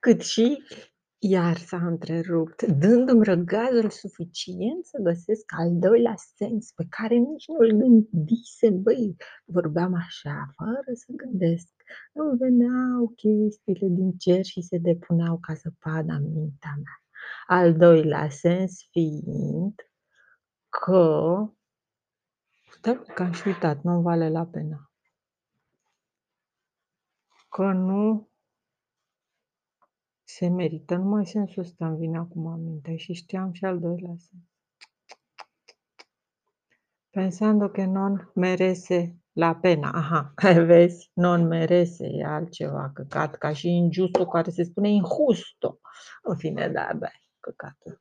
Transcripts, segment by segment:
cât și iar s-a întrerupt, dându-mi răgazul suficient să găsesc al doilea sens, pe care nici nu-l gândisem. Băi, vorbeam așa, fără să gândesc. Îmi veneau chestiile din cer și se depuneau ca zăpada în mintea mea. Al doilea sens fiind că stai că am și uitat, nu vale la pena. Că nu se merită, numai sensul ăsta îmi vine acum în minte și știam și al doilea sens. Pensando que non merese la pena. Aha, vezi? Non merese e altceva, căcat, ca și injusto care se spune injusto. În fine, da, da, căcatul.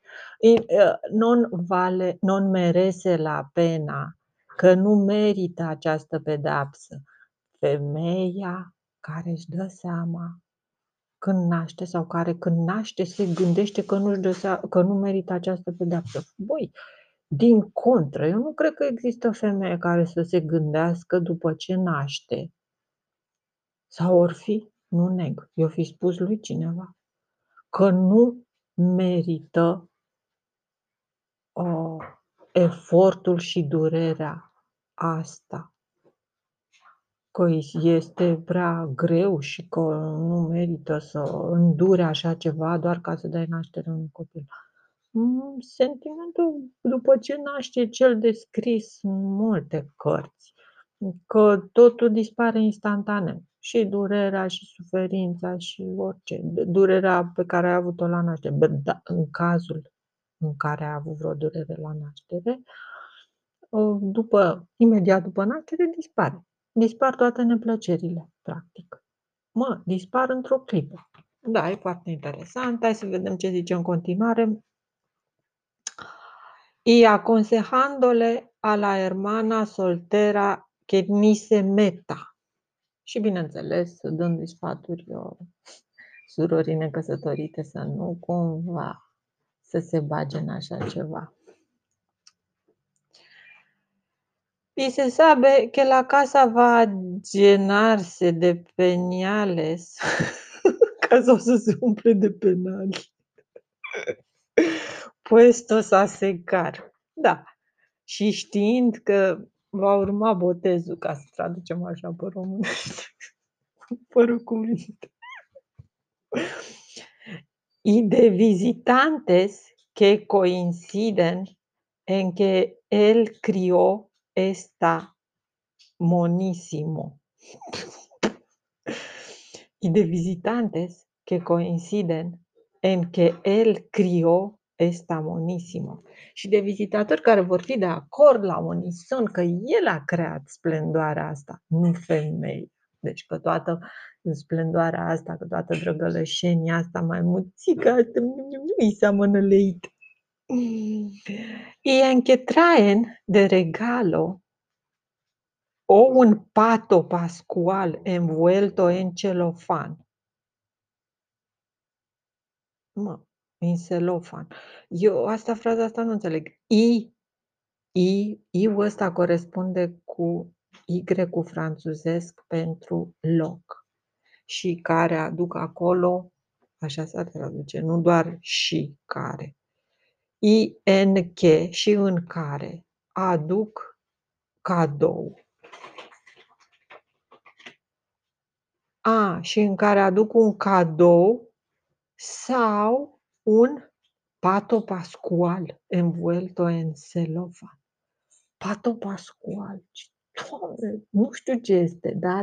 Non vale, non merese la pena, că nu merită această pedapsă. Femeia care își dă seama când naște sau care când naște se gândește că, nu-și dă seama, că nu merită această pedeapsă. Băi, din contră, eu nu cred că există femeie care să se gândească după ce naște. Sau or fi, nu neg, eu fi spus lui cineva, că nu merită uh, efortul și durerea asta. Că este prea greu și că nu merită să îndure așa ceva doar ca să dai naștere unui copil. Mm, sentimentul după ce naște cel descris în multe cărți, că totul dispare instantaneu. Și durerea, și suferința, și orice. Durerea pe care ai avut-o la naștere. Da, în cazul în care ai avut vreo durere la naștere, după, imediat după naștere, dispare. Dispar toate neplăcerile, practic. Mă, dispar într-o clipă. Da, e foarte interesant. Hai să vedem ce zice în continuare. Y aconsejándole a la hermana soltera que ni se meta. Și bineînțeles, dându-i sfaturi eu, surorii necăsătorite să nu cumva să se bage în așa ceva. Y se sabe que la casa va a llenarse de peñales. casa o să se umple de penali. Puestos a secar. Da. Și știind că va urma botezul, ca să traducem așa pe românește, fără cuvinte. Y de visitantes que coinciden en que él crió esta monísimo. y de visitantes que coinciden en que él crió esta monísimo. Și de vizitatori care vor fi de acord la unison că el a creat splendoarea asta, nu femei. Deci că toată splendoarea asta, că toată drăgălășenia asta, mai muțică asta, nu îi seamănă leit. Y en que traen de regalo o un pato pascual envuelto en celofan. Mă, în celofan. Eu asta, fraza asta nu înțeleg. I, I, I-ul ăsta corespunde cu Y cu franțuzesc pentru loc și care aduc acolo, așa se traduce, nu doar și care. I, N, K și în care aduc cadou. A, și în care aduc un cadou sau un pato pascual envuelto en celofan. Pato pascual. Doamne, nu știu ce este, dar